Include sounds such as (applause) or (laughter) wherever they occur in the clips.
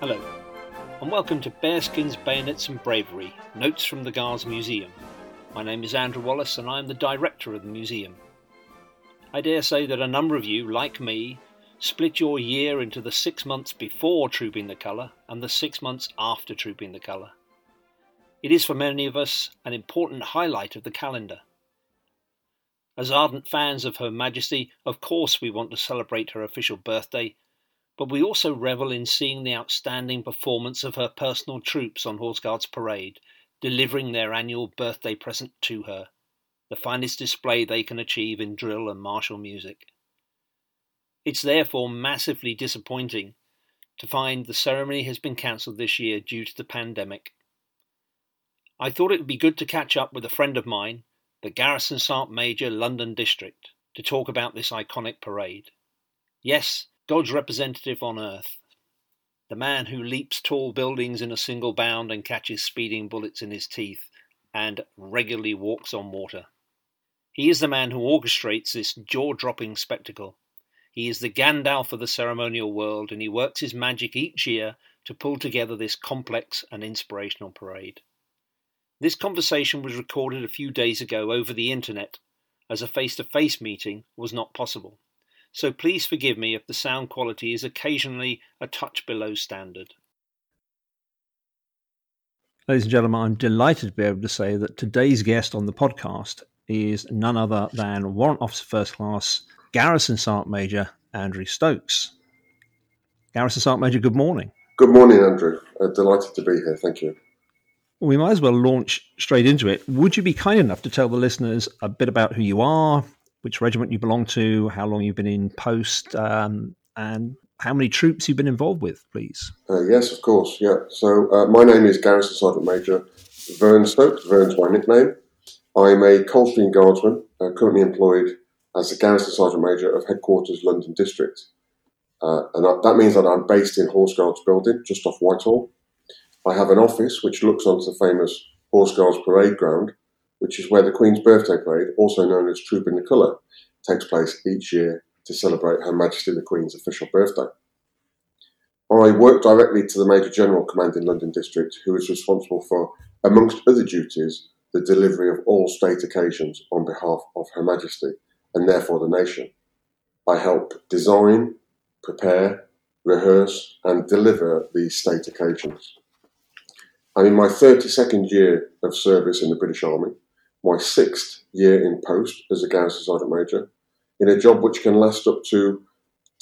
Hello, and welcome to Bearskins, Bayonets and Bravery Notes from the Guards Museum. My name is Andrew Wallace, and I am the director of the museum. I dare say that a number of you, like me, split your year into the six months before Trooping the Colour and the six months after Trooping the Colour. It is for many of us an important highlight of the calendar. As ardent fans of Her Majesty, of course we want to celebrate her official birthday, but we also revel in seeing the outstanding performance of her personal troops on Horse Guards Parade, delivering their annual birthday present to her, the finest display they can achieve in drill and martial music. It's therefore massively disappointing to find the ceremony has been cancelled this year due to the pandemic. I thought it would be good to catch up with a friend of mine, the Garrison Sergeant Major London District, to talk about this iconic parade. Yes, God's representative on earth. The man who leaps tall buildings in a single bound and catches speeding bullets in his teeth and regularly walks on water. He is the man who orchestrates this jaw dropping spectacle. He is the Gandalf of the ceremonial world, and he works his magic each year to pull together this complex and inspirational parade. This conversation was recorded a few days ago over the internet, as a face to face meeting was not possible so please forgive me if the sound quality is occasionally a touch below standard. Ladies and gentlemen, I'm delighted to be able to say that today's guest on the podcast is none other than Warrant Officer First Class Garrison Sergeant Major Andrew Stokes. Garrison Sergeant Major, good morning. Good morning, Andrew. Uh, delighted to be here. Thank you. We might as well launch straight into it. Would you be kind enough to tell the listeners a bit about who you are, which regiment you belong to, how long you've been in post, um, and how many troops you've been involved with, please. Uh, yes, of course. Yeah. So uh, my name is Garrison Sergeant Major Vern Stokes. Vern's my nickname. I'm a Coldstream Guardsman, uh, currently employed as the Garrison Sergeant Major of Headquarters London District. Uh, and that means that I'm based in Horse Guards Building, just off Whitehall. I have an office which looks onto the famous Horse Guards Parade Ground, which is where the Queen's Birthday Parade, also known as Trooping the Colour, takes place each year to celebrate Her Majesty the Queen's official birthday. I work directly to the Major General commanding London District, who is responsible for, amongst other duties, the delivery of all state occasions on behalf of Her Majesty and therefore the nation. I help design, prepare, rehearse, and deliver these state occasions. I'm in my 32nd year of service in the British Army my sixth year in post as a Garrison Sergeant Major in a job which can last up to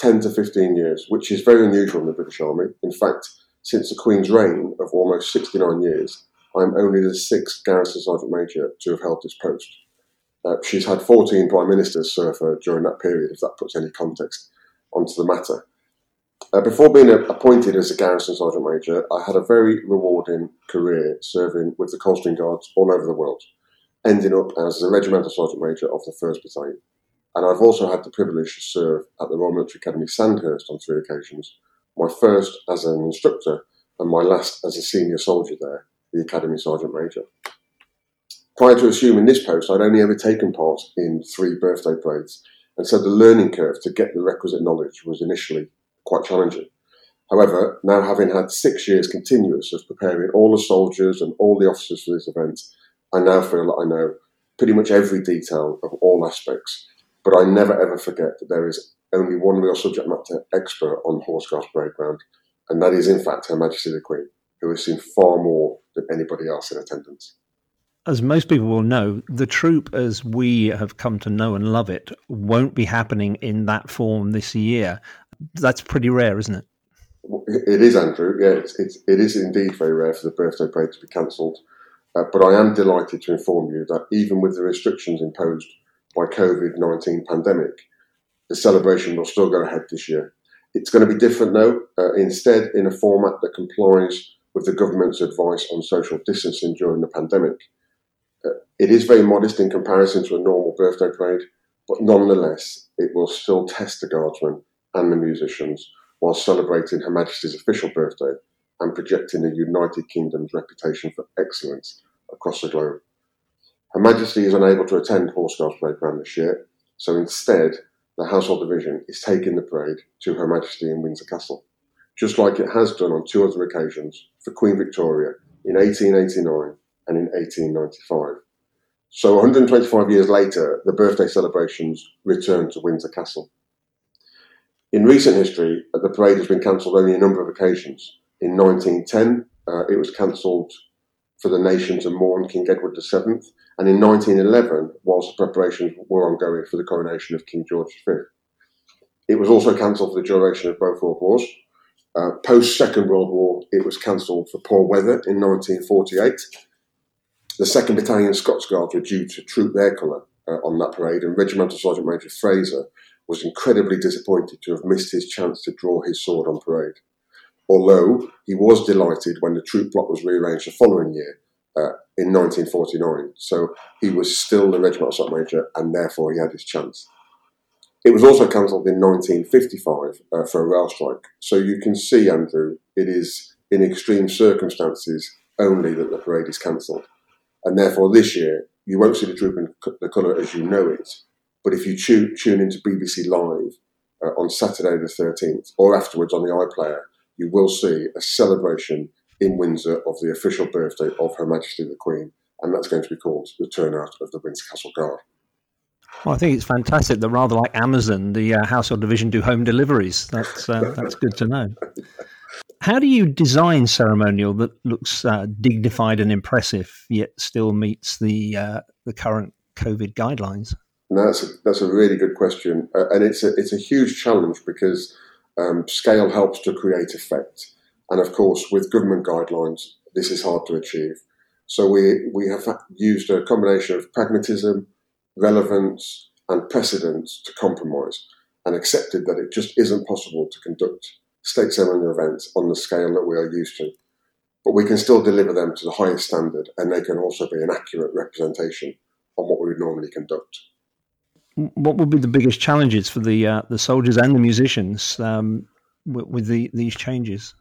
10 to 15 years, which is very unusual in the British Army. In fact, since the Queen's reign of almost 69 years, I'm only the sixth Garrison Sergeant Major to have held this post. Uh, she's had 14 Prime Ministers serve her during that period, if that puts any context onto the matter. Uh, before being appointed as a Garrison Sergeant Major, I had a very rewarding career serving with the Coldstream Guards all over the world ending up as the Regimental Sergeant Major of the 1st Battalion. And I've also had the privilege to serve at the Royal Military Academy Sandhurst on three occasions, my first as an instructor and my last as a senior soldier there, the Academy Sergeant Major. Prior to assuming this post, I'd only ever taken part in three birthday parades, and so the learning curve to get the requisite knowledge was initially quite challenging. However, now having had six years continuous of preparing all the soldiers and all the officers for this event, I now feel that I know pretty much every detail of all aspects, but I never ever forget that there is only one real subject matter expert on Horse Guards Parade Ground, and that is in fact Her Majesty the Queen, who has seen far more than anybody else in attendance. As most people will know, the troop, as we have come to know and love it, won't be happening in that form this year. That's pretty rare, isn't it? It is, Andrew. Yeah, it's, it's, it is indeed very rare for the birthday parade to be cancelled. Uh, but I am delighted to inform you that even with the restrictions imposed by COVID-19 pandemic, the celebration will still go ahead this year. It's going to be different though, uh, instead in a format that complies with the government's advice on social distancing during the pandemic. It is very modest in comparison to a normal birthday parade, but nonetheless, it will still test the guardsmen and the musicians while celebrating Her Majesty's official birthday and projecting the United Kingdom's reputation for excellence across the globe. Her Majesty is unable to attend Horse Guards Parade Ground this year, So instead, the Household Division is taking the parade to Her Majesty in Windsor Castle, just like it has done on two other occasions for Queen Victoria in 1889 and in 1895. So 125 years later, the birthday celebrations returned to Windsor Castle. In recent history, the parade has been cancelled only a number of occasions. In 1910, uh, it was cancelled for the nation to mourn King Edward VII, and in 1911, whilst the preparations were ongoing for the coronation of King George V. It was also cancelled for the duration of both World Wars. Uh, Post Second World War, it was cancelled for poor weather in 1948. The 2nd Battalion Scots Guards were due to troop their colour uh, on that parade, and Regimental Sergeant Major Fraser was incredibly disappointed to have missed his chance to draw his sword on parade although he was delighted when the troop block was rearranged the following year uh, in 1949. So he was still the regimental sergeant major, and therefore he had his chance. It was also cancelled in 1955 uh, for a rail strike. So you can see, Andrew, it is in extreme circumstances only that the parade is cancelled. And therefore, this year, you won't see the troop in the colour as you know it. But if you tune, tune into BBC Live uh, on Saturday the 13th or afterwards on the iPlayer, you will see a celebration in Windsor of the official birthday of Her Majesty the Queen, and that's going to be called the Turnout of the Windsor Castle Guard. Well, I think it's fantastic that rather like Amazon, the uh, household division do home deliveries. That's uh, (laughs) that's good to know. How do you design ceremonial that looks uh, dignified and impressive, yet still meets the uh, the current COVID guidelines? That's a, that's a really good question, uh, and it's a it's a huge challenge because um, scale helps to create effect. And of course, with government guidelines, this is hard to achieve. So we, we have used a combination of pragmatism, relevance, and precedence to compromise and accepted that it just isn't possible to conduct state ceremonial events on the scale that we are used to. But we can still deliver them to the highest standard and they can also be an accurate representation of what we would normally conduct what would be the biggest challenges for the uh, the soldiers and the musicians um, with, with the, these changes?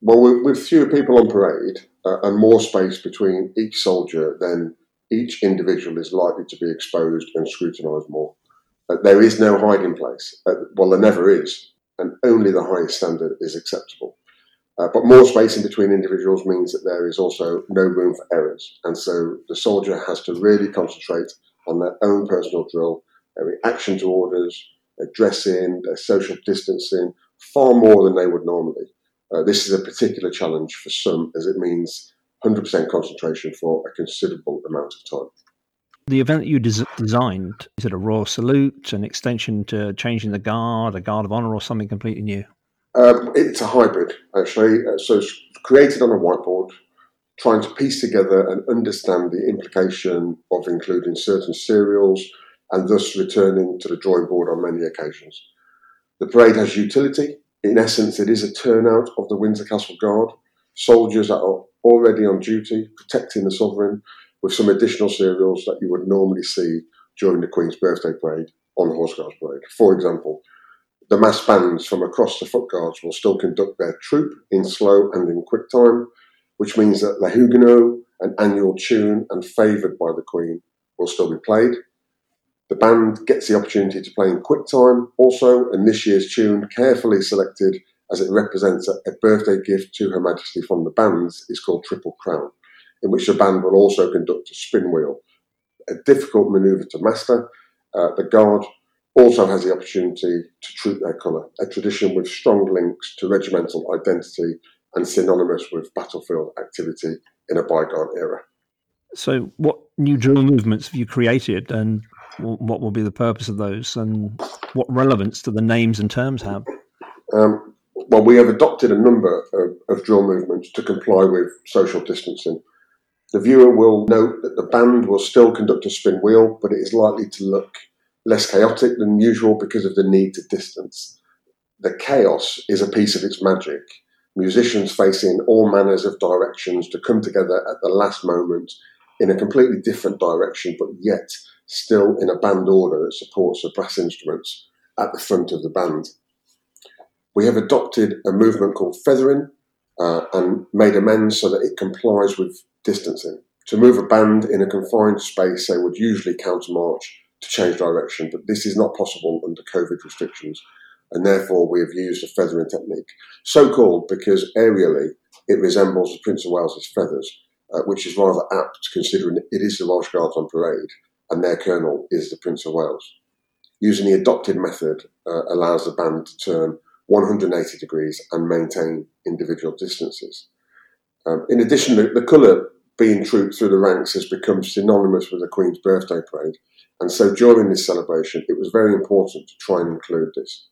Well, with, with fewer people on parade uh, and more space between each soldier, then each individual is likely to be exposed and scrutinised more. Uh, there is no hiding place. Uh, well, there never is, and only the highest standard is acceptable. Uh, but more space in between individuals means that there is also no room for errors, and so the soldier has to really concentrate on their own personal drill their reaction to orders, their dressing, their social distancing, far more than they would normally. Uh, this is a particular challenge for some as it means 100% concentration for a considerable amount of time. The event that you des- designed, is it a Royal Salute, an extension to changing the guard, a Guard of Honour, or something completely new? Um, it's a hybrid, actually. Uh, so it's created on a whiteboard, trying to piece together and understand the implication of including certain serials, and thus returning to the drawing board on many occasions. The parade has utility. In essence, it is a turnout of the Windsor Castle Guard, soldiers that are already on duty protecting the sovereign, with some additional serials that you would normally see during the Queen's birthday parade on Horse Guards Parade. For example, the mass bands from across the Foot Guards will still conduct their troop in slow and in quick time, which means that La Huguenot, an annual tune and favoured by the Queen, will still be played. The band gets the opportunity to play in quick time also, and this year's tune, carefully selected as it represents a birthday gift to Her Majesty from the bands, is called Triple Crown, in which the band will also conduct a spin wheel, a difficult manoeuvre to master. Uh, the Guard also has the opportunity to troop their colour, a tradition with strong links to regimental identity and synonymous with battlefield activity in a bygone era. So, what new drill movements have you created, and what will be the purpose of those, and what relevance do the names and terms have? Um, well, we have adopted a number of, of drill movements to comply with social distancing. The viewer will note that the band will still conduct a spin wheel, but it is likely to look less chaotic than usual because of the need to distance. The chaos is a piece of its magic. Musicians facing all manners of directions to come together at the last moment in a completely different direction, but yet still in a band order that supports the brass instruments at the front of the band. We have adopted a movement called feathering uh, and made amends so that it complies with distancing. To move a band in a confined space, they would usually countermarch to change direction, but this is not possible under COVID restrictions, and therefore we have used a feathering technique, so called because aerially it resembles the Prince of Wales's feathers, uh, which is rather apt considering it is the Welsh Guards on parade and their colonel is the Prince of Wales. Using the adopted method uh, allows the band to turn 180 degrees and maintain individual distances. Um, in addition, the, the colour being trooped through the ranks has become synonymous with the Queen's birthday parade, and so during this celebration, it was very important to try and include this.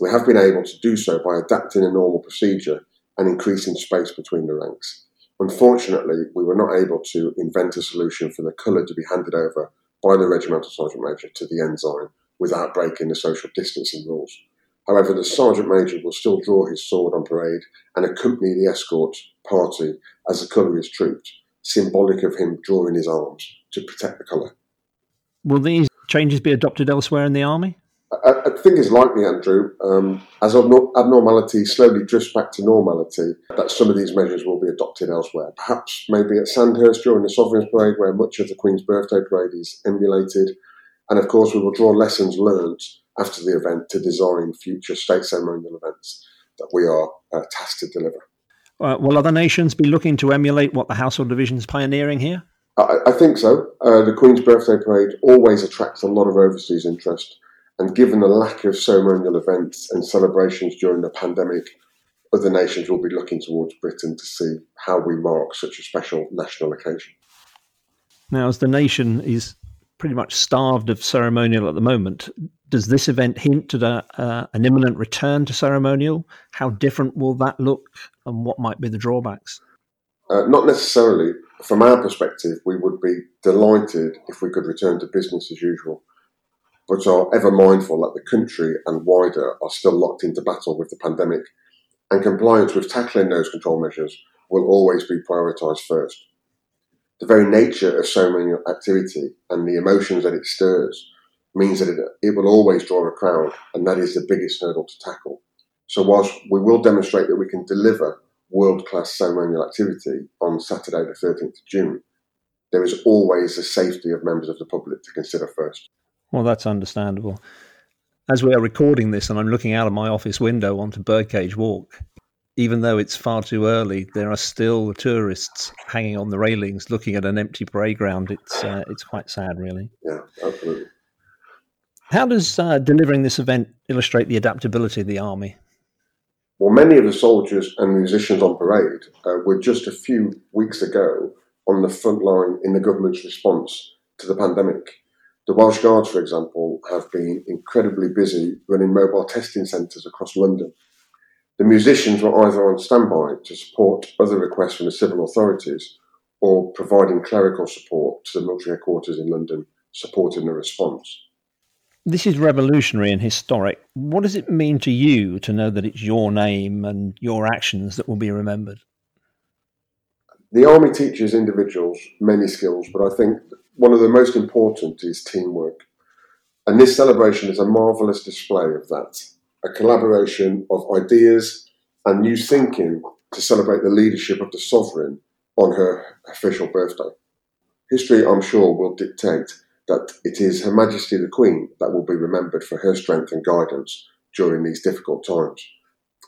We have been able to do so by adapting a normal procedure and increasing space between the ranks. Unfortunately, we were not able to invent a solution for the colour to be handed over by the regimental sergeant major to the ensign without breaking the social distancing rules. However, the sergeant major will still draw his sword on parade and accompany the escort party as the colour is trooped, symbolic of him drawing his arms to protect the colour. Will these changes be adopted elsewhere in the army? I, I think it's likely, Andrew, um, as abnormality slowly drifts back to normality, that some of these measures will be adopted elsewhere. Perhaps maybe at Sandhurst during the Sovereign's Parade, where much of the Queen's birthday parade is emulated. And of course, we will draw lessons learned after the event to design future state ceremonial events that we are uh, tasked to deliver. Uh, will other nations be looking to emulate what the Household Division is pioneering here? I, I think so. Uh, the Queen's birthday parade always attracts a lot of overseas interest. And given the lack of ceremonial events and celebrations during the pandemic, other nations will be looking towards Britain to see how we mark such a special national occasion. Now, as the nation is pretty much starved of ceremonial at the moment, does this event hint at a, uh, an imminent return to ceremonial? How different will that look, and what might be the drawbacks? Uh, not necessarily. From our perspective, we would be delighted if we could return to business as usual but are ever mindful that the country and wider are still locked into battle with the pandemic, and compliance with tackling those control measures will always be prioritised first. The very nature of ceremonial activity and the emotions that it stirs means that it, it will always draw a crowd, and that is the biggest hurdle to tackle. So, whilst we will demonstrate that we can deliver world class ceremonial activity on Saturday, the 13th of June, there is always the safety of members of the public to consider first. Well, that's understandable. As we are recording this, and I'm looking out of my office window onto Birdcage Walk, even though it's far too early, there are still tourists hanging on the railings, looking at an empty parade ground. It's uh, it's quite sad, really. Yeah, absolutely. How does uh, delivering this event illustrate the adaptability of the army? Well, many of the soldiers and musicians on parade uh, were just a few weeks ago on the front line in the government's response to the pandemic. The Welsh Guards, for example, have been incredibly busy running mobile testing centres across London. The musicians were either on standby to support other requests from the civil authorities or providing clerical support to the military headquarters in London, supporting the response. This is revolutionary and historic. What does it mean to you to know that it's your name and your actions that will be remembered? The Army teaches individuals many skills, but I think one of the most important is teamwork. And this celebration is a marvellous display of that a collaboration of ideas and new thinking to celebrate the leadership of the sovereign on her official birthday. History, I'm sure, will dictate that it is Her Majesty the Queen that will be remembered for her strength and guidance during these difficult times.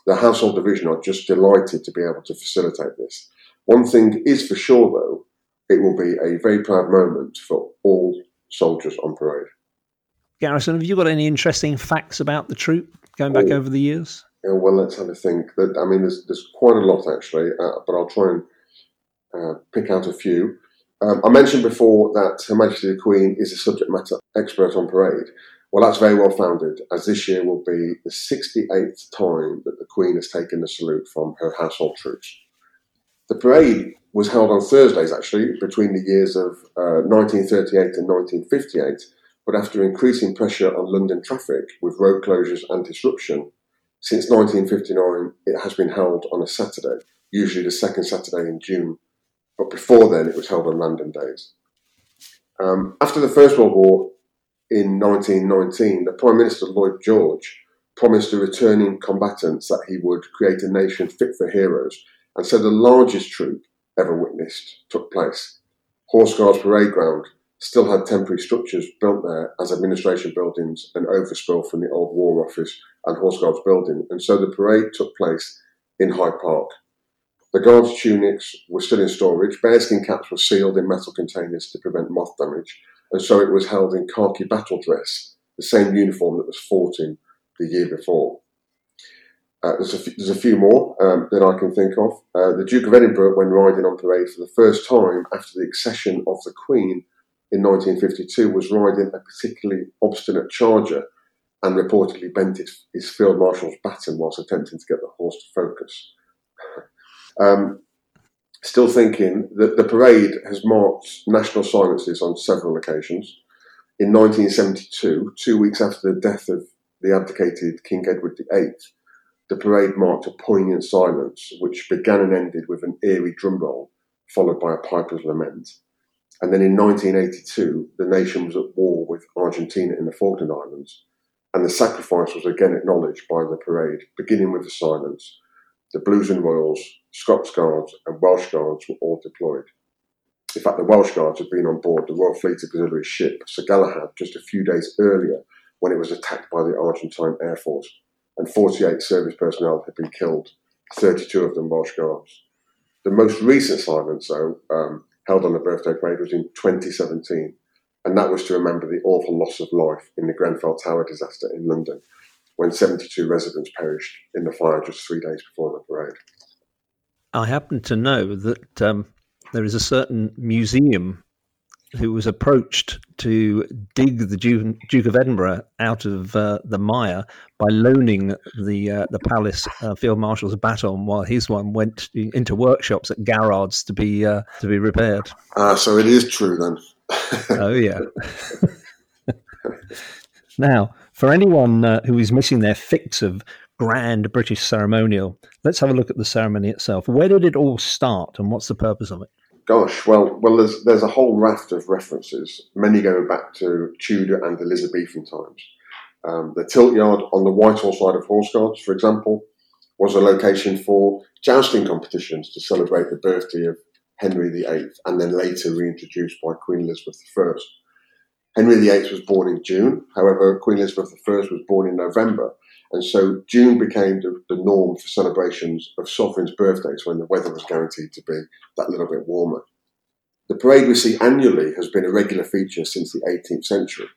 The Household Division are just delighted to be able to facilitate this. One thing is for sure, though, it will be a very proud moment for all soldiers on parade. Garrison, have you got any interesting facts about the troop going back oh, over the years? Yeah, well, let's have a think. That I mean, there's there's quite a lot actually, uh, but I'll try and uh, pick out a few. Um, I mentioned before that Her Majesty the Queen is a subject matter expert on parade. Well, that's very well founded, as this year will be the 68th time that the Queen has taken the salute from her household troops. The parade was held on Thursdays, actually, between the years of uh, 1938 and 1958. But after increasing pressure on London traffic with road closures and disruption, since 1959 it has been held on a Saturday, usually the second Saturday in June. But before then, it was held on random days. Um, after the First World War in 1919, the Prime Minister Lloyd George promised the returning combatants that he would create a nation fit for heroes. And so the largest troop ever witnessed took place. Horse Guards Parade Ground still had temporary structures built there as administration buildings and overspill from the old War Office and Horse Guards building. And so the parade took place in Hyde Park. The guards' tunics were still in storage. Bearskin caps were sealed in metal containers to prevent moth damage. And so it was held in khaki battle dress, the same uniform that was fought in the year before. Uh, there's, a f- there's a few more um, that I can think of. Uh, the Duke of Edinburgh, when riding on parade for the first time after the accession of the Queen in 1952, was riding a particularly obstinate charger and reportedly bent his, his field marshal's baton whilst attempting to get the horse to focus. (laughs) um, still thinking that the parade has marked national silences on several occasions. In 1972, two weeks after the death of the abdicated King Edward VIII, the parade marked a poignant silence, which began and ended with an eerie drum roll, followed by a piper's lament. And then in 1982, the nation was at war with Argentina in the Falkland Islands, and the sacrifice was again acknowledged by the parade, beginning with the silence. The Blues and Royals, Scots Guards, and Welsh Guards were all deployed. In fact, the Welsh Guards had been on board the Royal Fleet Auxiliary ship Sir Galahad just a few days earlier when it was attacked by the Argentine Air Force and 48 service personnel had been killed, 32 of them Welsh Guards. The most recent silence, though, um, held on the birthday parade was in 2017, and that was to remember the awful loss of life in the Grenfell Tower disaster in London, when 72 residents perished in the fire just three days before the parade. I happen to know that um, there is a certain museum who was approached to dig the Duke, Duke of Edinburgh out of uh, the mire by loaning the uh, the palace uh, field marshal's baton while his one went into workshops at Garrard's to be uh, to be repaired. Ah, so it is true then. (laughs) oh yeah. (laughs) now, for anyone uh, who is missing their fix of grand British ceremonial, let's have a look at the ceremony itself. Where did it all start, and what's the purpose of it? Gosh, well, well, there's there's a whole raft of references, many go back to Tudor and Elizabethan times. Um, the tilt yard on the Whitehall side of Horse Guards, for example, was a location for jousting competitions to celebrate the birthday of Henry VIII, and then later reintroduced by Queen Elizabeth I. Henry VIII was born in June, however, Queen Elizabeth I was born in November, and so June became the, the, norm for celebrations of sovereigns' birthdays when the weather was guaranteed to be that little bit warmer. The parade we see annually has been a regular feature since the 18th century.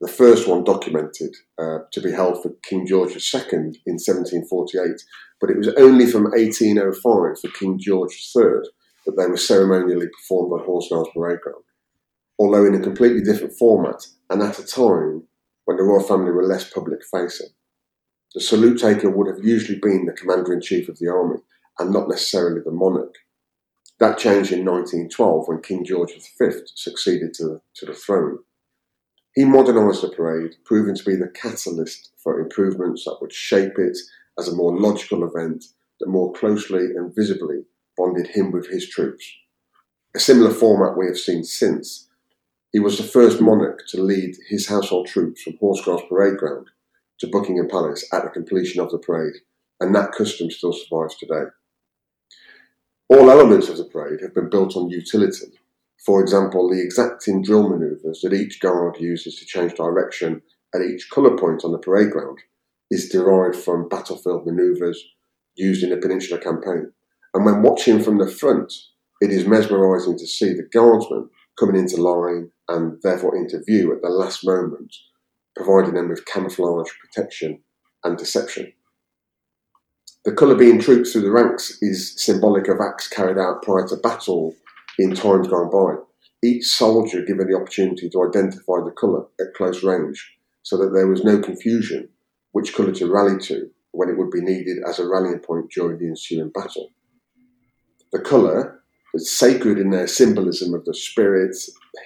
The first one documented uh, to be held for King George II in 1748, but it was only from 1805 for King George III that they were ceremonially performed on Horse Guards Parade Ground, although in a completely different format and at a time when the royal family were less public facing. The salute taker would have usually been the commander in chief of the army and not necessarily the monarch. That changed in 1912 when King George V succeeded to the, to the throne. He modernised the parade, proving to be the catalyst for improvements that would shape it as a more logical event that more closely and visibly bonded him with his troops. A similar format we have seen since. He was the first monarch to lead his household troops from Horse Guards Parade Ground to Buckingham Palace at the completion of the parade, and that custom still survives today. All elements of the parade have been built on utility. For example, the exacting drill manoeuvres that each guard uses to change direction at each colour point on the parade ground is derived from battlefield manoeuvres used in the Peninsular Campaign. And when watching from the front, it is mesmerising to see the guardsmen coming into line and therefore into view at the last moment providing them with camouflage, protection, and deception. The colour being trooped through the ranks is symbolic of acts carried out prior to battle in times gone by. Each soldier given the opportunity to identify the colour at close range so that there was no confusion which colour to rally to when it would be needed as a rallying point during the ensuing battle. The colour is sacred in their symbolism of the spirit,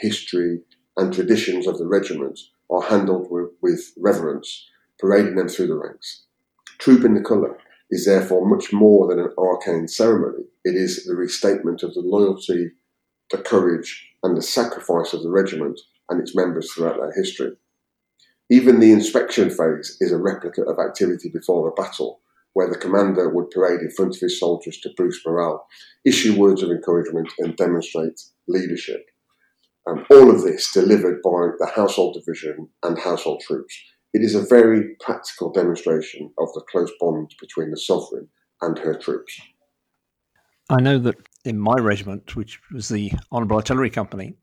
history, and traditions of the regiment are handled with, with reverence, parading them through the ranks. Trooping the colour is therefore much more than an arcane ceremony. It is the restatement of the loyalty, the courage, and the sacrifice of the regiment and its members throughout their history. Even the inspection phase is a replica of activity before a battle, where the commander would parade in front of his soldiers to boost morale, issue words of encouragement, and demonstrate leadership. All of this delivered by the Household Division and Household Troops. It is a very practical demonstration of the close bond between the sovereign and her troops. I know that in my regiment, which was the Honourable Artillery Company,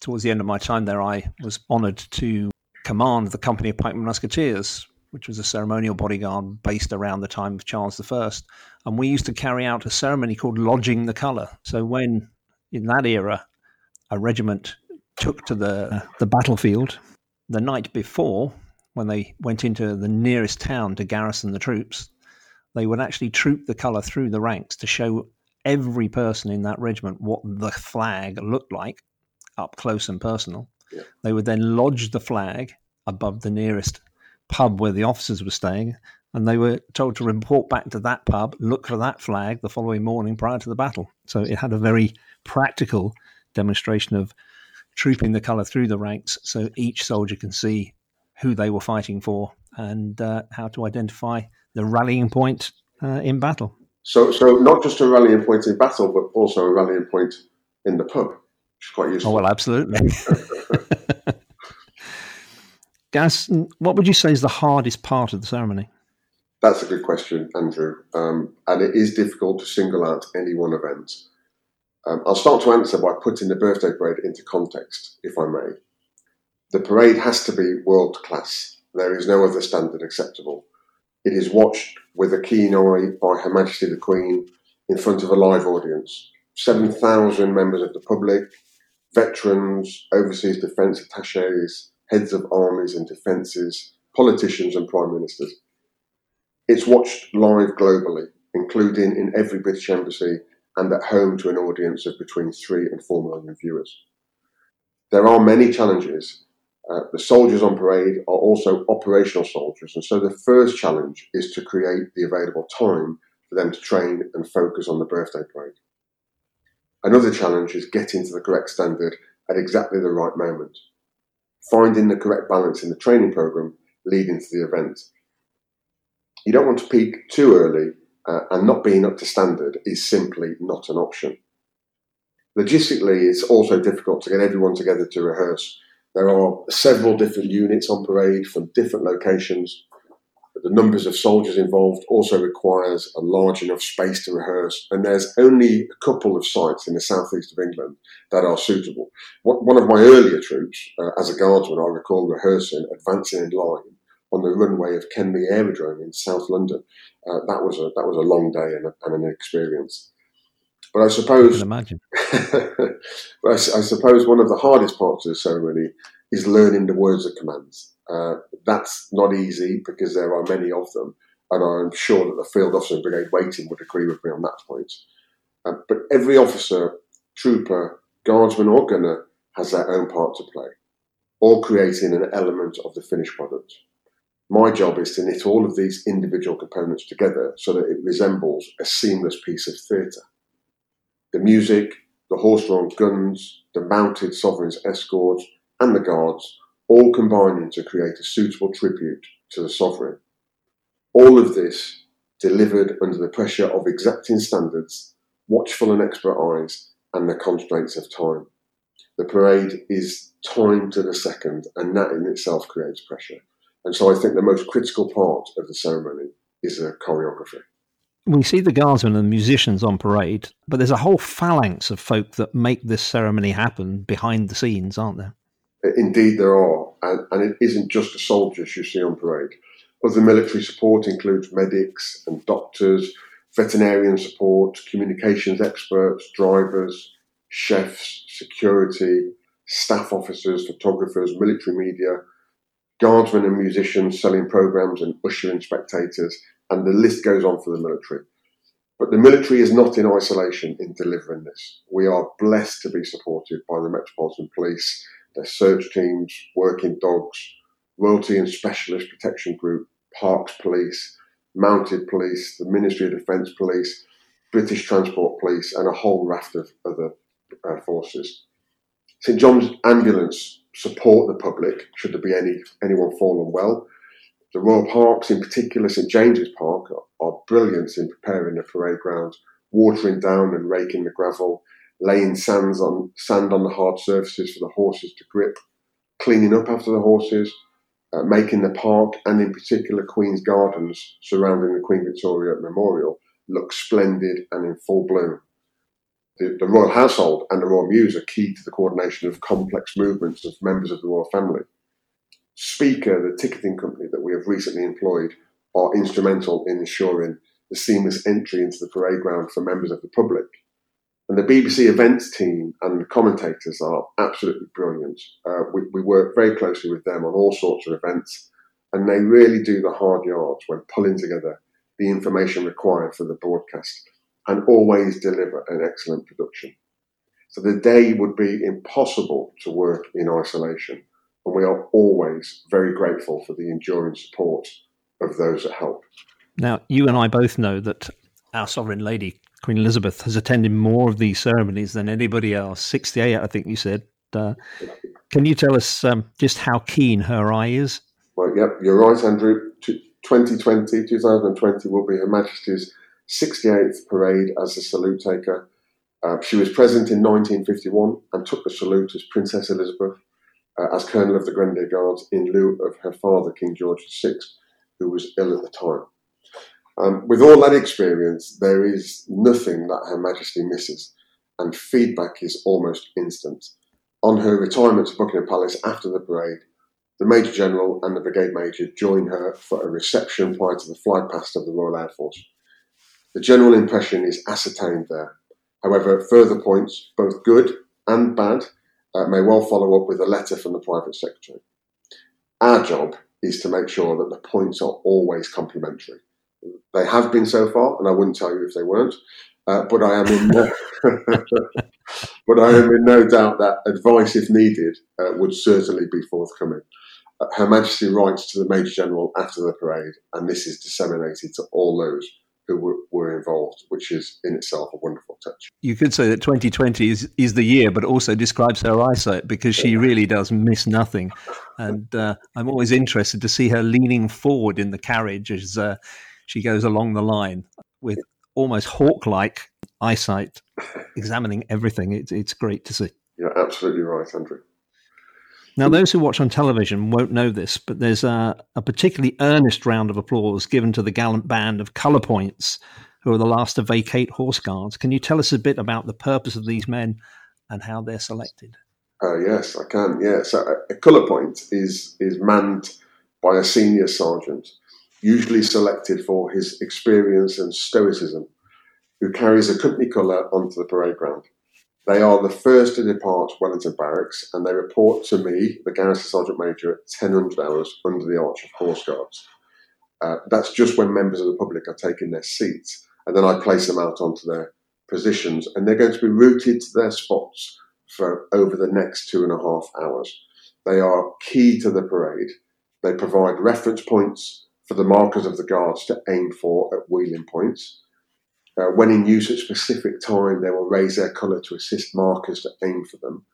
towards the end of my time there, I was honoured to command the Company of Pikemen Musketeers, which was a ceremonial bodyguard based around the time of Charles I. And we used to carry out a ceremony called lodging the colour. So when, in that era, a regiment took to the, uh, the battlefield, the night before, when they went into the nearest town to garrison the troops, they would actually troop the colour through the ranks to show every person in that regiment what the flag looked like up close and personal. Yeah. They would then lodge the flag above the nearest pub where the officers were staying, and they were told to report back to that pub, look for that flag the following morning prior to the battle. So it had a very practical demonstration of trooping the colour through the ranks so each soldier can see who they were fighting for and uh, how to identify the rallying point uh, in battle. So, so not just a rallying point in battle, but also a rallying point in the pub, which is quite useful. Oh well, absolutely. (laughs) Gaz, what would you say is the hardest part of the ceremony? That's a good question, Andrew. Um, and it is difficult to single out any one event. Um, I'll start to answer by putting the birthday parade into context, if I may. The parade has to be world class. There is no other standard acceptable. It is watched with a keen eye by Her Majesty the Queen in front of a live audience. 7,000 members of the public, veterans, overseas defence attaches, heads of armies and defences, politicians and prime ministers. It's watched live globally, including in every British embassy and at home to an audience of between three and four million viewers. There are many challenges. Uh, the soldiers on parade are also operational soldiers, and so the first challenge is to create the available time for them to train and focus on the birthday parade. Another challenge is getting to the correct standard at exactly the right moment finding the correct balance in the training program leading to the event. You don't want to peak too early, uh, and not being up to standard is simply not an option. Logistically, it's also difficult to get everyone together to rehearse. There are several different units on parade from different locations, the numbers of soldiers involved also requires a large enough space to rehearse, and there's only a couple of sites in the southeast of England that are suitable. One of my earlier troops, uh, as a guardsman, I recall rehearsing, advancing in line on the runway of Kenley Aerodrome in South London. Uh, that was a that was a long day and, a, and an experience. But I suppose, I imagine. (laughs) I, I suppose one of the hardest parts of the ceremony is learning the words of commands. Uh, that's not easy because there are many of them, and I'm sure that the Field Officer Brigade Waiting would agree with me on that point. Uh, but every officer, trooper, guardsman, or gunner has their own part to play, all creating an element of the finished product. My job is to knit all of these individual components together so that it resembles a seamless piece of theatre. The music, the horse drawn guns, the mounted sovereign's escorts, and the guards all combining to create a suitable tribute to the sovereign. All of this delivered under the pressure of exacting standards, watchful and expert eyes, and the constraints of time. The parade is timed to the second, and that in itself creates pressure. And so I think the most critical part of the ceremony is the choreography. We see the guardsmen and the musicians on parade, but there's a whole phalanx of folk that make this ceremony happen behind the scenes, aren't there? Indeed, there are, and, and it isn't just the soldiers you see on parade. Other military support includes medics and doctors, veterinarian support, communications experts, drivers, chefs, security, staff officers, photographers, military media, guardsmen and musicians selling programs and ushering spectators, and the list goes on for the military. But the military is not in isolation in delivering this. We are blessed to be supported by the Metropolitan Police their search teams, working dogs, royalty and specialist protection group, parks police, mounted police, the Ministry of Defence police, British Transport Police, and a whole raft of other uh, forces. St John's Ambulance support the public should there be any anyone fallen well. The Royal Parks, in particular St James's Park, are, brilliant in preparing the parade ground, watering down and raking the gravel, laying sands on, sand on the hard surfaces for the horses to grip, cleaning up after the horses, uh, making the park and in particular Queen's Gardens surrounding the Queen Victoria Memorial look splendid and in full bloom. The, the, royal household and the royal mews are key to the coordination of complex movements of members of the royal family. Speaker, the ticketing company that we have recently employed, are instrumental in ensuring the seamless entry into the parade ground for members of the public. And the BBC events team and the commentators are absolutely brilliant. Uh, we, we work very closely with them on all sorts of events, and they really do the hard yards when pulling together the information required for the broadcast and always deliver an excellent production. So the day would be impossible to work in isolation, and we are always very grateful for the enduring support of those that help. Now, you and I both know that our sovereign lady, Queen Elizabeth, has attended more of these ceremonies than anybody else. 68, I think you said. Uh, can you tell us um, just how keen her eye is? Well, yep, you're right, Andrew. 2020, 2020 will be Her Majesty's 68th parade as a salute taker. Uh, she was present in 1951 and took the salute as Princess Elizabeth, uh, as Colonel of the Grenadier Guards, in lieu of her father, King George VI, who was ill at the time. Um, with all that experience, there is nothing that Her Majesty misses, and feedback is almost instant. On her retirement to Buckingham Palace after the parade, the Major General and the Brigade Major join her for a reception prior to the flypast of the Royal Air Force. The general impression is ascertained there. However, further points, both good and bad, uh, may well follow up with a letter from the Private Secretary. Our job is to make sure that the points are always complimentary. They have been so far, and I wouldn't tell you if they weren't. Uh, but I am in no, (laughs) but I am in no doubt that advice, if needed, uh, would certainly be forthcoming. Uh, Her Majesty writes to the Major General after the parade, and this is disseminated to all those who were, were, involved, which is in itself a wonderful touch. You could say that 2020 is, is the year, but also describes her eyesight because she really does miss nothing. And uh, I'm always interested to see her leaning forward in the carriage as uh, she goes along the line with almost hawk like eyesight, examining everything. It's, it's great to see. You're absolutely right, Andrew. Now, those who watch on television won't know this, but there's a, a, particularly earnest round of applause given to the gallant band of colour points, who are the last to vacate Horse Guards. Can you tell us a bit about the purpose of these men and how they're selected? Uh, yes, I can. Yeah, so a, a colour point is is manned by a senior sergeant, usually selected for his experience and stoicism, who carries a company colour onto the parade ground. They are the first to depart Wellington Barracks and they report to me, the Garrison Sergeant Major, at 1000 hours under the arch of Horse Guards. Uh, that's just when members of the public are taking their seats, and then I place them out onto their positions, and they're going to be routed to their spots for over the next two and a half hours. They are key to the parade. They provide reference points for the markers of the guards to aim for at wheeling points. Uh, when in use at specific time, they will raise their colour to assist markers to aim for them.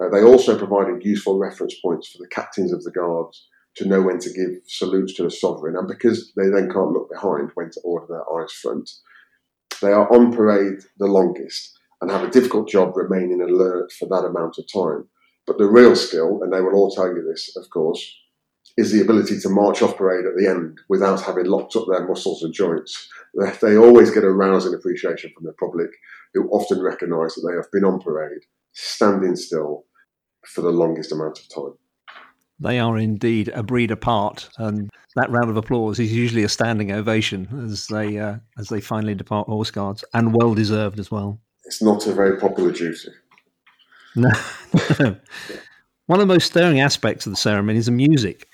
Uh, they also provided useful reference points for the captains of the guards to know when to give salutes to the sovereign, and because they then can't look behind, when to order their eyes front. They are on parade the longest and have a difficult job remaining alert for that amount of time. But the real skill, and they will all tell you this, of course, is the ability to march off parade at the end without having locked up their muscles and joints. They always get a rousing appreciation from the public, who often recognise that they have been on parade, standing still for the longest amount of time. They are indeed a breed apart, and that round of applause is usually a standing ovation as they uh, as they finally depart Horse Guards, and well deserved as well. It's not a very popular duty. No. (laughs) One of the most stirring aspects of the ceremony is the music.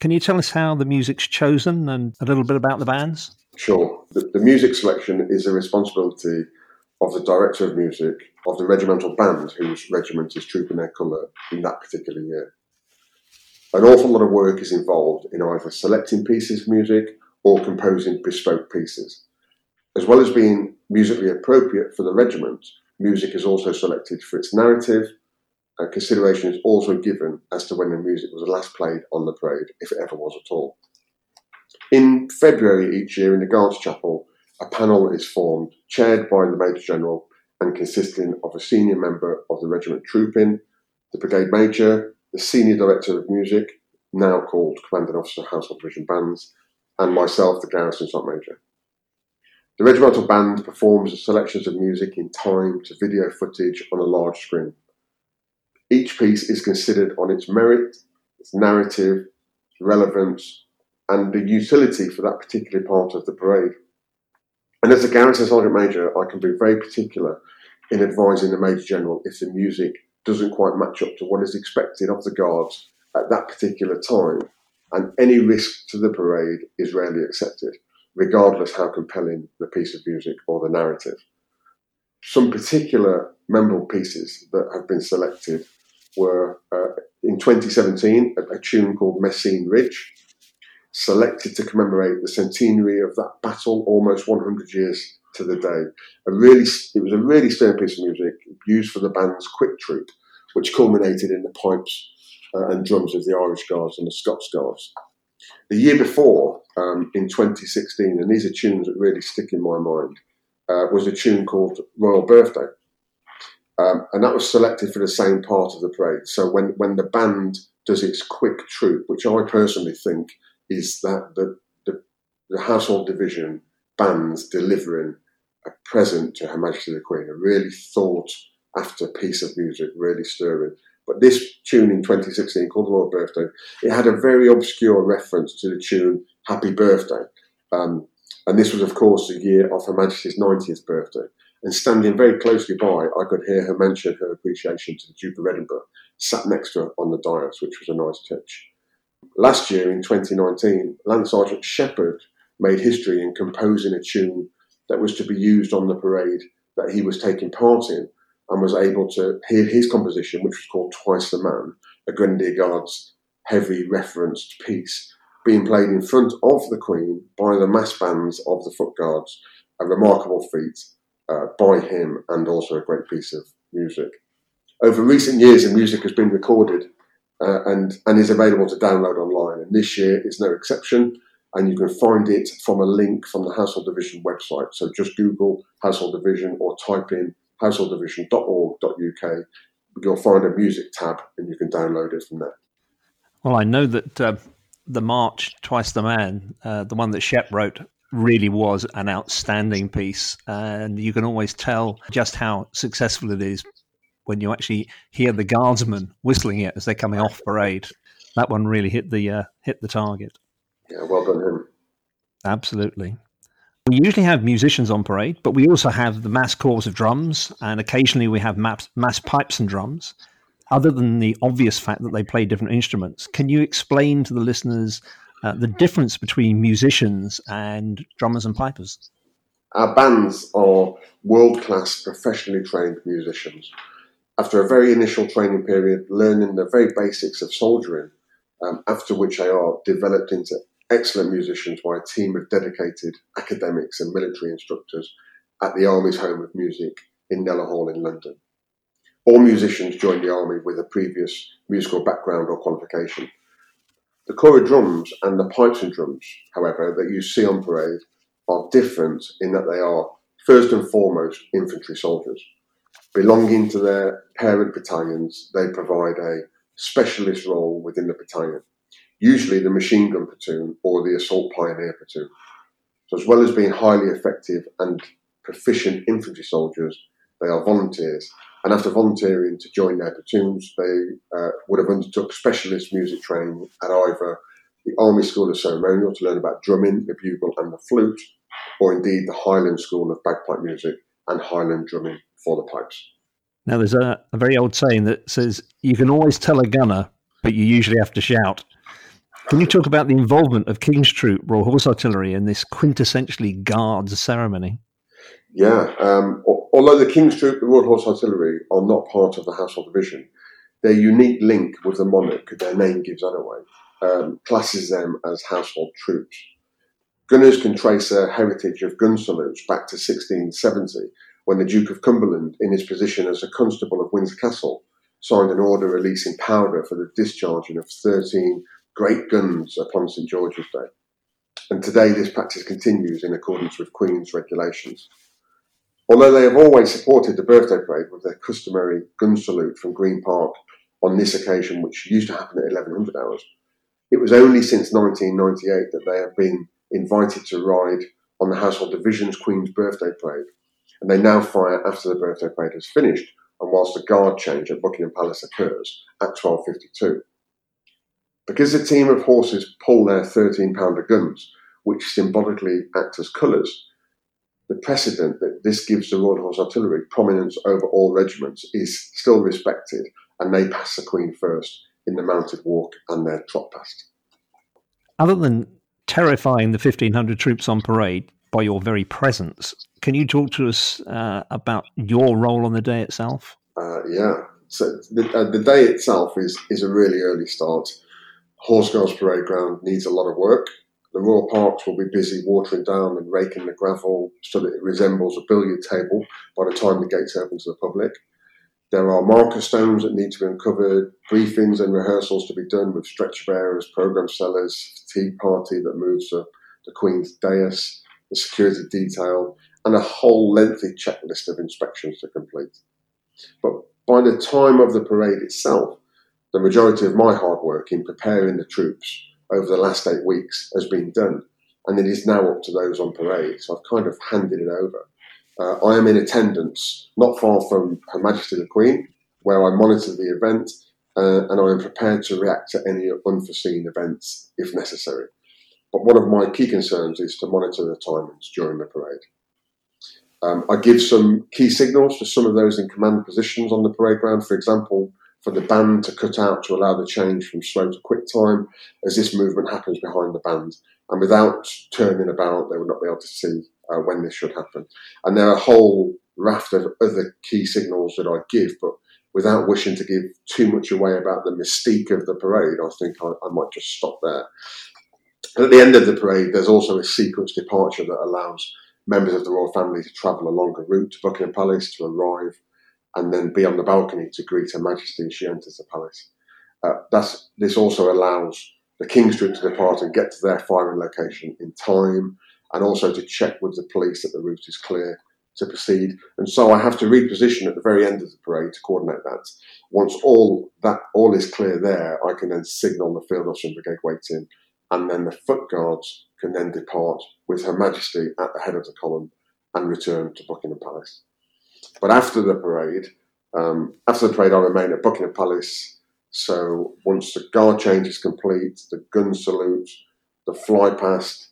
Can you tell us how the music's chosen and a little bit about the bands? Sure. The, the music selection is a responsibility of the director of music of the regimental band whose regiment is trooping their colour in that particular year. An awful lot of work is involved in either selecting pieces of music or composing bespoke pieces. As well as being musically appropriate for the regiment, music is also selected for its narrative, and consideration is also given as to when the music was last played on the parade, if it ever was at all. In February each year in the Guards Chapel, a panel is formed, chaired by the Major General and consisting of a senior member of the regiment trooping, the brigade major, the senior director of music, now called commanding officer household division bands, and myself, the garrison sergeant major. The regimental band performs selections of music in time to video footage on a large screen. Each piece is considered on its merit, its narrative, relevance, and the utility for that particular part of the parade. And as a garrison sergeant major, I can be very particular in advising the major general if the music doesn't quite match up to what is expected of the guards at that particular time, and any risk to the parade is rarely accepted regardless how compelling the piece of music or the narrative. Some particular memorable pieces that have been selected were uh, in 2017 a, a tune called Messines Ridge, selected to commemorate the centenary of that battle almost 100 years to the day. A really, it was a really stirring piece of music used for the band's quick troop, which culminated in the pipes uh, and drums of the Irish Guards and the Scots Guards. The year before, um, in 2016, and these are tunes that really stick in my mind, uh, was a tune called Royal Birthday. Um, and that was selected for the same part of the parade. So when, when the band does its quick troop, which I personally think is that the, the, the household division bands delivering a present to Her Majesty the Queen, a really thought after piece of music, really stirring. But this tune in 2016 called Royal Birthday, it had a very obscure reference to the tune Happy Birthday. Um, and this was, of course, the year of Her Majesty's 90th birthday. And standing very closely by, I could hear her mention her appreciation to the Duke of Edinburgh, sat next to her on the dais, which was a nice touch. Last year, in 2019, Lance Sergeant Shepherd made history in composing a tune that was to be used on the parade that he was taking part in and was able to hear his composition, which was called Twice the Man, a Grenadier Guards heavy referenced piece, being played in front of the Queen by the mass bands of the Foot Guards, a remarkable feat uh, by him and also a great piece of music. Over recent years, the music has been recorded uh, and, and is available to download online, and this year is no exception. And you can find it from a link from the Household Division website. So just Google Household Division or type in householddivision.org.uk. You'll find a music tab and you can download it from there. Well, I know that uh, the March Twice the Man, uh, the one that Shep wrote, really was an outstanding piece. And you can always tell just how successful it is when you actually hear the guardsmen whistling it as they're coming off parade. That one really hit the uh, hit the target. Yeah, well done him. Absolutely. We usually have musicians on parade, but we also have the mass corps of drums, and occasionally we have mass, mass pipes and drums. Other than the obvious fact that they play different instruments, can you explain to the listeners uh, the difference between musicians and drummers and pipers? Our bands are world class, professionally trained musicians. After a very initial training period, learning the very basics of soldiering, um, after which they are developed into excellent musicians by a team of dedicated academics and military instructors at the Army's Home of Music in Kneller Hall in London. All musicians join the Army with a previous musical background or qualification. The of drums and the pipes and drums, however, that you see on parade are different in that they are, first and foremost, infantry soldiers. Belonging to their parent battalions, they provide a specialist role within the battalion usually the machine gun platoon or the assault pioneer platoon. So, as well as being highly effective and proficient infantry soldiers, they are volunteers. And after volunteering to join their platoons, they uh, would have undertook specialist music training at either the Army School of Ceremonial to learn about drumming, the bugle, and the flute, or indeed the Highland School of Bagpipe Music and Highland drumming for the pipes. Now, there's a, a very old saying that says, You can always tell a gunner, but you usually have to shout. Can you talk about the involvement of King's Troop Royal Horse Artillery in this quintessentially Guards ceremony? Yeah, um, although the King's Troop, the Royal Horse Artillery, are not part of the Household Division, their unique link with the monarch, their name gives that away, um, classes them as household troops. Gunners can trace a heritage of gun salutes back to 1670, when the Duke of Cumberland, in his position as a constable of Windsor Castle, signed an order releasing powder for the discharging of 13 great guns upon St George's Day. And today this practice continues in accordance with Queen's regulations. Although they have always supported the birthday parade with their customary gun salute from Green Park on this occasion, which used to happen at 1100 hours, it was only since 1998 that they have been invited to ride on the Household Division's Queen's Birthday Parade, and they now fire after the birthday parade has finished and whilst the guard change at Buckingham Palace occurs at 12.52. Because the team of horses pull their 13 pounder guns, which symbolically act as colours, the precedent that this gives the Royal Horse Artillery prominence over all regiments is still respected, and they pass the Queen first in the mounted walk and their trot past. Other than terrifying the 1,500 troops on parade by your very presence, can you talk to us uh, about your role on the day itself? Uh, yeah. So the, uh, the day itself is, is a really early start. Horse Guards Parade Ground needs a lot of work. The Royal Parks will be busy watering down and raking the gravel so that it resembles a billiard table by the time the gates open to the public. There are marker stones that need to be uncovered, briefings and rehearsals to be done with stretcher bearers, program sellers, tea party that moves the, the Queen's dais, the security detail, and a whole lengthy checklist of inspections to complete. But by the time of the parade itself, the majority of my hard work in preparing the troops over the last eight weeks has been done, and it is now up to those on parade. So I've kind of handed it over. Uh, I am in attendance not far from Her Majesty the Queen, where I monitor the event, uh, and I am prepared to react to any unforeseen events if necessary. But one of my key concerns is to monitor the timings during the parade. Um, I give some key signals to some of those in command positions on the parade ground. For example, for the band to cut out to allow the change from slow to quick time as this movement happens behind the band. And without turning about, they would not be able to see uh, when this should happen. And there are a whole raft of other key signals that I give, but without wishing to give too much away about the mystique of the parade, I think I, I might just stop there. at the end of the parade, there's also a sequence departure that allows members of the royal family to travel a longer route to Buckingham Palace to arrive and then be on the balcony to greet Her Majesty as she enters the palace. Uh, this also allows the King's troops to depart and get to their firing location in time, and also to check with the police that the route is clear to proceed. And so I have to reposition at the very end of the parade to coordinate that. Once all that all is clear there, I can then signal the Field Officer and Brigade waiting, and then the foot guards can then depart with Her Majesty at the head of the column and return to Buckingham Palace. But after the parade, um, after the parade, I remain at Buckingham Palace. So once the guard change is complete, the gun salute, the fly past,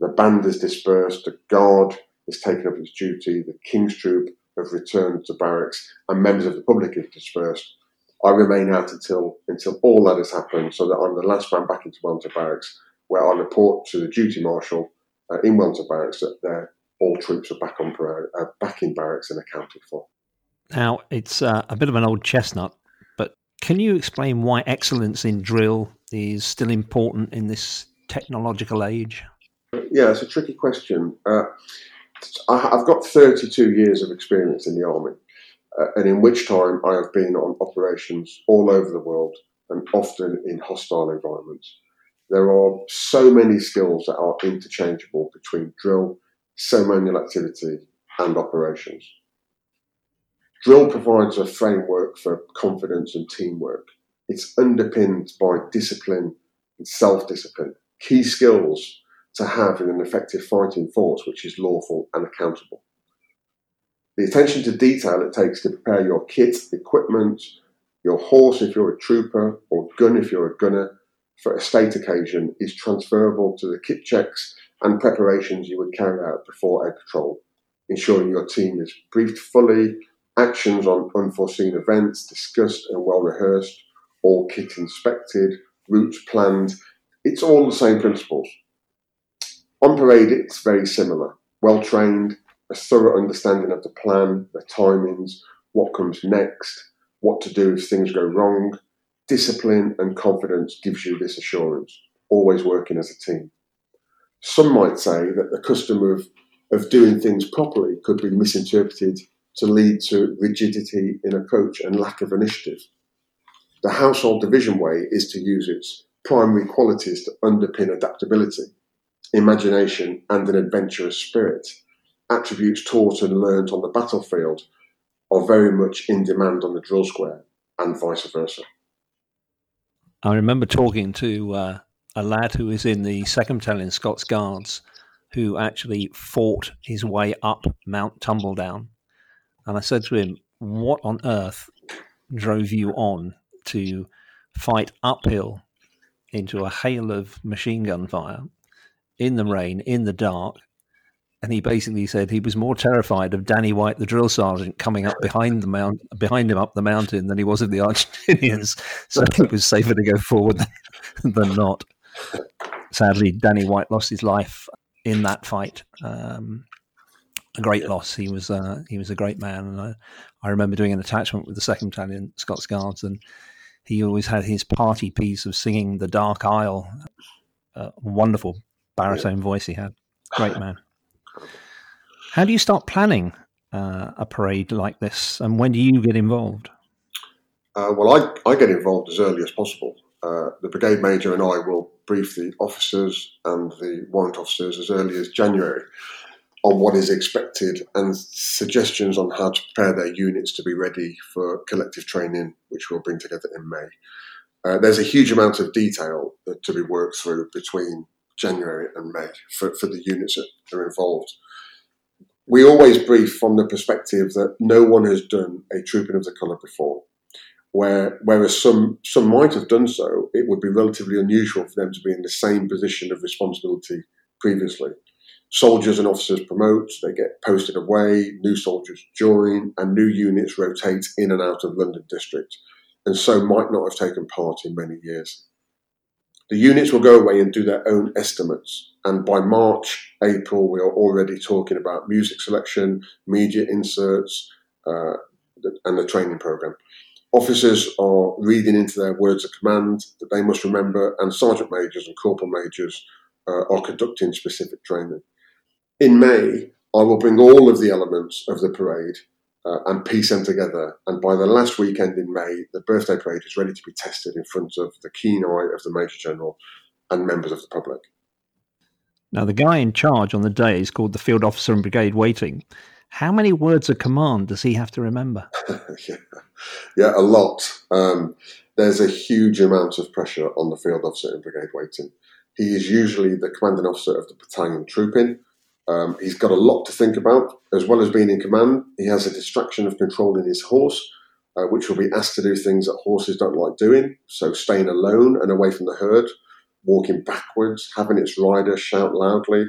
the band is dispersed, the guard is taken up its duty, the King's Troop have returned to barracks, and members of the public have dispersed. I remain out until until all that has happened, so that I'm the last man back into Wellington Barracks, where I report to the duty marshal uh, in Wellington Barracks that they're all troops are back on uh, back in barracks and accounted for. Now it's uh, a bit of an old chestnut, but can you explain why excellence in drill is still important in this technological age? Yeah, it's a tricky question. Uh, I've got 32 years of experience in the army, uh, and in which time I have been on operations all over the world and often in hostile environments. There are so many skills that are interchangeable between drill ceremonial activity, and operations. Drill provides a framework for confidence and teamwork. It's underpinned by discipline and self discipline, key skills to have in an effective fighting force which is lawful and accountable. The attention to detail it takes to prepare your kit, equipment, your horse if you're a trooper, or gun if you're a gunner for a state occasion is transferable to the kit checks and preparations you would carry out before a patrol, ensuring your team is briefed fully, actions on unforeseen events discussed and well rehearsed, all kit inspected, routes planned. It's all the same principles. On parade, it's very similar. Well trained, a thorough understanding of the plan, the timings, what comes next, what to do if things go wrong. Discipline and confidence gives you this assurance, always working as a team. Some might say that the custom of, of doing things properly could be misinterpreted to lead to rigidity in approach and lack of initiative. The household division way is to use its primary qualities to underpin adaptability, imagination, and an adventurous spirit. attributes taught and learnt on the battlefield are very much in demand on the drill square and vice versa. I remember talking to uh, a lad who was in the second battalion Scots Guards who actually fought his way up Mount Tumbledown. And I said to him, What on earth drove you on to fight uphill into a hail of machine gun fire in the rain, in the dark? And he basically said he was more terrified of Danny White, the drill sergeant, coming up behind the mount, behind him up the mountain than he was of the Argentinians. (laughs) So it was safer to go forward than, (laughs) than not. Sadly, Danny White lost his life in that fight. Um, a great loss. He was uh, he was a great man, and I, I remember doing an attachment with the Second Battalion Scots Guards, and he always had his party piece of singing "The Dark Isle." Uh, wonderful baritone voice he had. Great man. How do you start planning uh, a parade like this, and when do you get involved? Uh, well, I, I get involved as early as possible. Uh, the brigade major and I will brief the officers and the warrant officers as early as January on what is expected and suggestions on how to prepare their units to be ready for collective training, which we'll bring together in May. Uh, there's a huge amount of detail to be worked through between January and May for, for the units that are involved. We always brief from the perspective that no one has done a trooping of the colour before where whereas some some might have done so, it would be relatively unusual for them to be in the same position of responsibility previously. Soldiers and officers promote, they get posted away, new soldiers join, and new units rotate in and out of London District, and so might not have taken part in many years. The units will go away and do their own estimates, and by March, April, we are already talking about music selection, media inserts, uh, and the training program. Officers are reading into their words of command that they must remember, and sergeant majors and corporal majors uh, are conducting specific training. In May, I will bring all of the elements of the parade uh, and piece them together. And by the last weekend in May, the birthday parade is ready to be tested in front of the keen eye of the Major General and members of the public. Now, the guy in charge on the day is called the Field Officer in Brigade Waiting. How many words of command does he have to remember? (laughs) yeah. yeah, a lot. Um, there's a huge amount of pressure on the field officer in brigade waiting. He is usually the commanding officer of the battalion trooping. Um, he's got a lot to think about. As well as being in command, he has a distraction of controlling his horse, uh, which will be asked to do things that horses don't like doing. So, staying alone and away from the herd, walking backwards, having its rider shout loudly,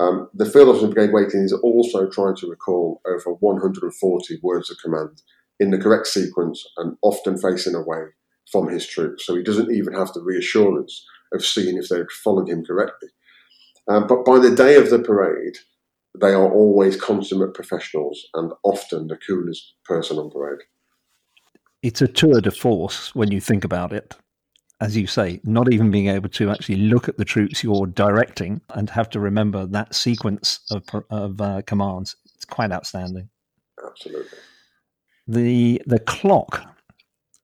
um, the Field Officer Brigade Waiting is also trying to recall over 140 words of command in the correct sequence and often facing away from his troops. So he doesn't even have the reassurance of seeing if they've followed him correctly. Um, but by the day of the parade, they are always consummate professionals and often the coolest person on parade. It's a tour de force when you think about it as you say, not even being able to actually look at the troops you're directing and have to remember that sequence of, of uh, commands. It's quite outstanding. Absolutely. The the clock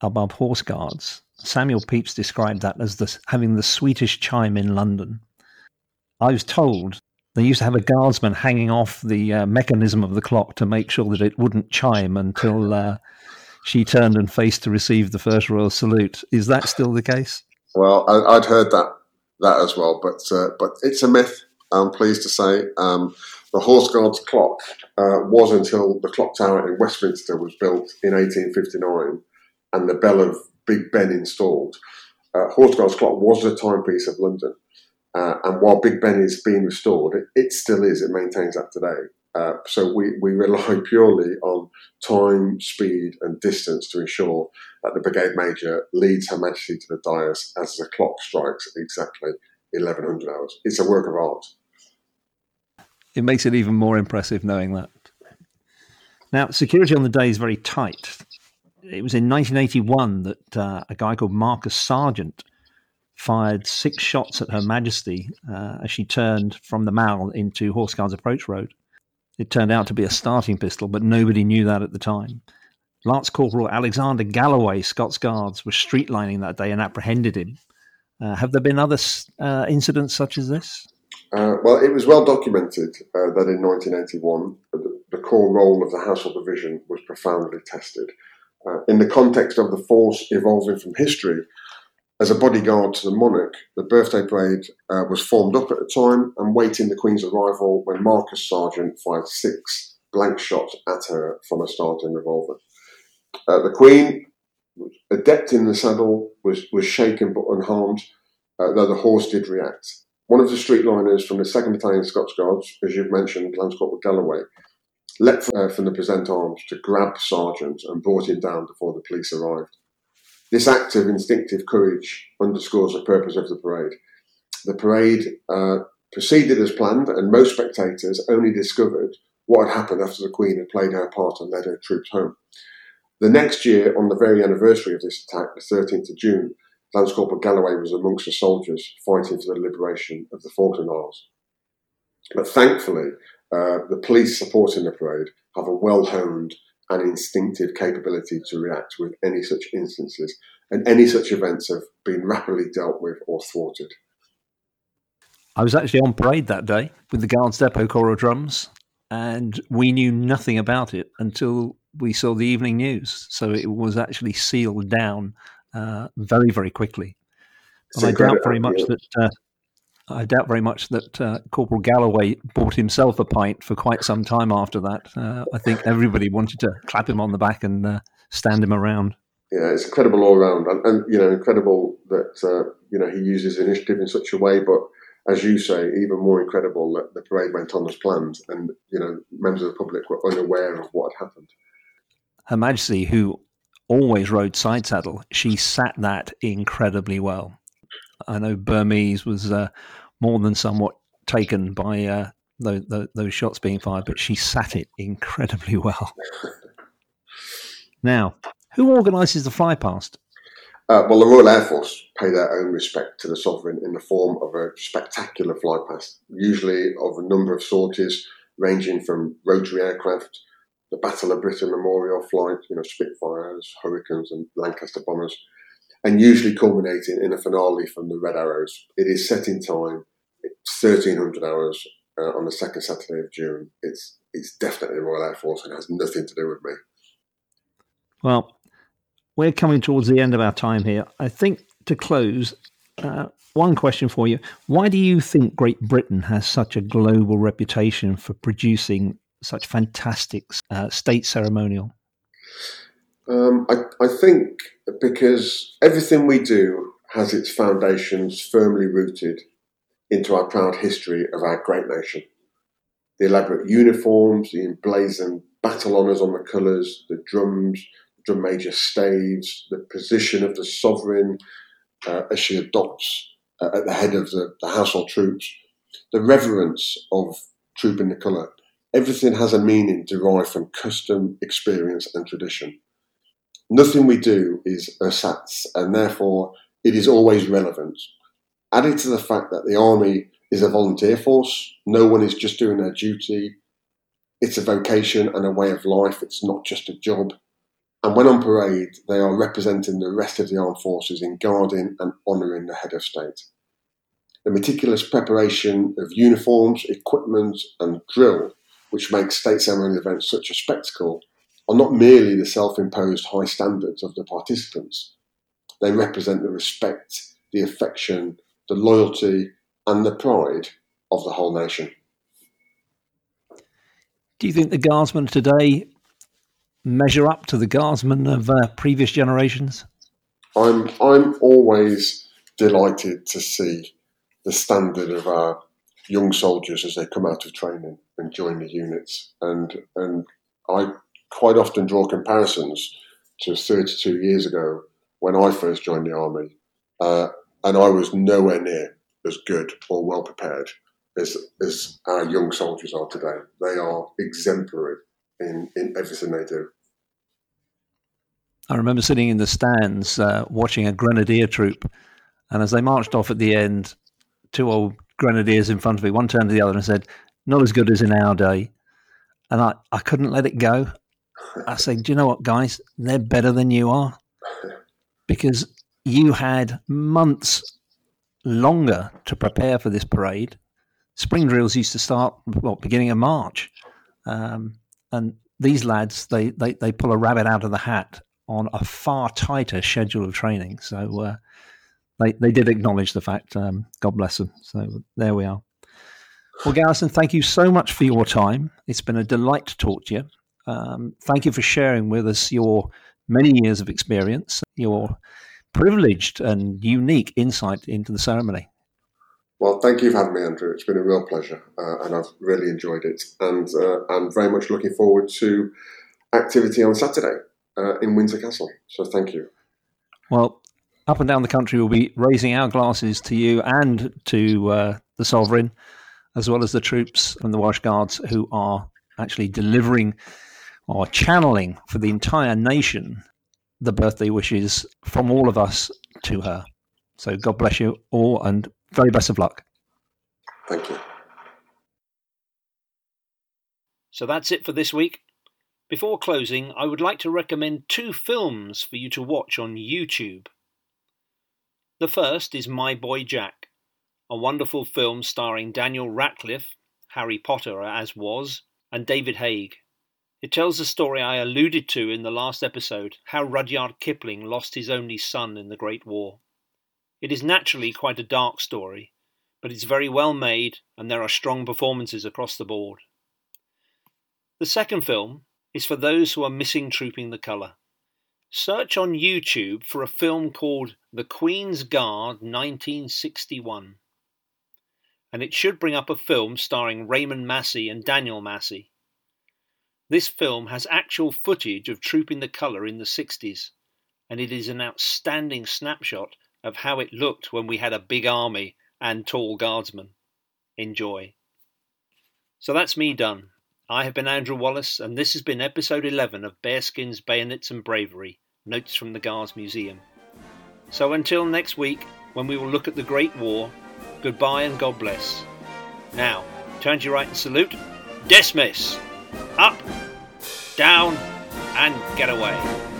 above horse guards. Samuel Pepys described that as the, having the sweetest chime in London. I was told they used to have a guardsman hanging off the uh, mechanism of the clock to make sure that it wouldn't chime until uh, she turned and faced to receive the first royal salute. Is that still the case? Well, I, would heard that that as well, but uh, but it's a myth. I'm pleased to say um, the Horse Guards clock uh, was until the clock tower in Westminster was built in 1859 and the bell of Big Ben installed. Uh, Horse Guards clock was the timepiece of London, uh, and while Big Ben is being restored, it, it still is. It maintains that today. Uh, so we, we rely (laughs) purely on time, speed, and distance to ensure that the brigade major leads Her Majesty to the dais as the clock strikes exactly 1100 hours. It's a work of art. It makes it even more impressive knowing that. Now, security on the day is very tight. It was in 1981 that uh, a guy called Marcus Sarjeant fired six shots at Her Majesty uh, as she turned from the Mall into Horse Guards Approach Road. It turned out to be a starting pistol, but nobody knew that at the time. Lance Corporal Alexander Galloway, Scots Guards, was streetlining that day and apprehended him. Uh, have there been other uh, incidents such as this? Uh, well, it was well documented uh, that in 1981, the, the, core role of the Household Division was profoundly tested. Uh, in the context of the force evolving from history, as a bodyguard to the monarch, the birthday parade uh, was formed up at the time and waiting the Queen's arrival when Marcus Sarjeant fired six blank shots at her from a starting revolver. Uh, the Queen, adept in the saddle, was, was shaken but unharmed, uh, though the horse did react. One of the streetliners from the 2nd Battalion Scots Guards, as you've mentioned, Lance Corporal Galloway, leapt uh, from the present arms to grab Sarjeant and brought him down before the police arrived. This act of instinctive courage underscores the purpose of the parade. The parade uh, proceeded as planned, and most spectators only discovered what had happened after the Queen had played her part and led her troops home. The next year, on the very anniversary of this attack, the 13th of June, Lance Corporal Galloway was amongst the soldiers fighting for the liberation of the Falkland Isles. But thankfully, uh, the police supporting the parade have a well honed and instinctive capability to react with any such instances, and any such events have been rapidly dealt with or thwarted. I was actually on parade that day with the Guards Depot Corps of Drums, and we knew nothing about it until we saw the evening news. So it was actually sealed down uh, very, very quickly. And I doubt very much that uh, I doubt very much that uh, Corporal Galloway bought himself a pint for quite some time after that. Uh, I think everybody wanted to clap him on the back and uh, stand him around. Yeah, it's incredible all around, and, and you know, incredible that uh, you know he uses initiative in such a way. But as you say, even more incredible that the parade went on as planned, and you know, members of the public were unaware of what had happened. Her Majesty, who always rode side saddle, she sat that incredibly well. I know Burmese was uh, more than somewhat taken by uh, those, those shots being fired, but she sat it incredibly (laughs) well. now, who organises the fly past? Uh, well, the Royal Air Force pay their own respect to the sovereign in the form of a spectacular fly past, usually of a number of sorties, ranging from rotary aircraft the Battle of Britain Memorial flight, you know, Spitfires, Hurricanes, and Lancaster bombers, and usually culminating in a finale from the Red Arrows. It is set in time. It's 1300 hours uh, on the second Saturday of June. It's it's definitely the Royal Air Force and has nothing to do with me. Well, we're coming towards the end of our time here. I think to close, uh, one question for you. Why do you think Great Britain has such a global reputation for producing such fantastic uh, state ceremonial? Um, I, I think because everything we do has its foundations firmly rooted into our proud history of our great nation. The elaborate uniforms, the emblazoned battle honours on the colours, the drums, the drum major staves, the position of the sovereign uh, as she adopts uh, at the head of the, the household troops, the reverence of troop in the colour, Everything has a meaning derived from custom, experience, and tradition. Nothing we do is ersatz, and therefore it is always relevant. Added to the fact that the army is a volunteer force, no one is just doing their duty. It's a vocation and a way of life, it's not just a job. And when on parade, they are representing the rest of the armed forces in guarding and honouring the head of state. The meticulous preparation of uniforms, equipment, and drill which makes state ceremony events such a spectacle, are not merely the self imposed high standards of the participants. They represent the respect, the affection, the loyalty, and the pride of the whole nation. Do you think the guardsmen today measure up to the guardsmen of uh, previous generations? I'm I'm always delighted to see the standard of our young soldiers as they come out of training and join the units. And and I quite often draw comparisons to 32 years ago when I first joined the army, uh, and I was nowhere near as good or well prepared as as our young soldiers are today. They are exemplary in in everything they do. I remember sitting in the stands uh, watching a grenadier troop, and as they marched off at the end, two old grenadiers in front of me. One turned to the other and said, "Not as good as in our day." And I, I couldn't let it go. I said, "Do you know what, guys? They're better than you are (laughs) because you had months longer to prepare for this parade, spring drills used to start well beginning of March, um, and these lads they, they they pull a rabbit out of the hat on a far tighter schedule of training. So uh, they they did acknowledge the fact. Um, God bless them. So there we are. Well, Garrison, thank you so much for your time. It's been a delight to talk to you. Um, thank you for sharing with us your many years of experience, your privileged and unique insight into the ceremony. Well, thank you for having me, Andrew. It's been a real pleasure, uh, and I've really enjoyed it. And uh, I'm very much looking forward to activity on Saturday uh, in Windsor Castle. So thank you. Well, up and down the country, we'll be raising our glasses to you and to uh, the Sovereign as well as the troops and the Welsh Guards who are actually delivering or channeling for the entire nation the birthday wishes from all of us to her. So God bless you all and very best of luck. Thank you. So that's it for this week. Before closing, I would like to recommend two films for you to watch on YouTube. The first is My Boy Jack, a wonderful film starring Daniel Radcliffe, Harry Potter as was, and David Haig. It tells the story I alluded to in the last episode how Rudyard Kipling lost his only son in the Great War. It is naturally quite a dark story, but it's very well made and there are strong performances across the board. The second film is for those who are missing Trooping the Colour. Search on YouTube for a film called The Queen's Guard 1961 and it should bring up a film starring Raymond Massey and Daniel Massey. This film has actual footage of Trooping the Colour in the 60s, and it is an outstanding snapshot of how it looked when we had a big army and tall guardsmen. Enjoy. So that's me done. I have been Andrew Wallace, and this has been episode 11 of Bearskins, Bayonets and Bravery Notes from the Guards Museum. So until next week, when we will look at the Great War goodbye and God bless. Now, turn to your right and salute. Dismiss! Up, down, and get away.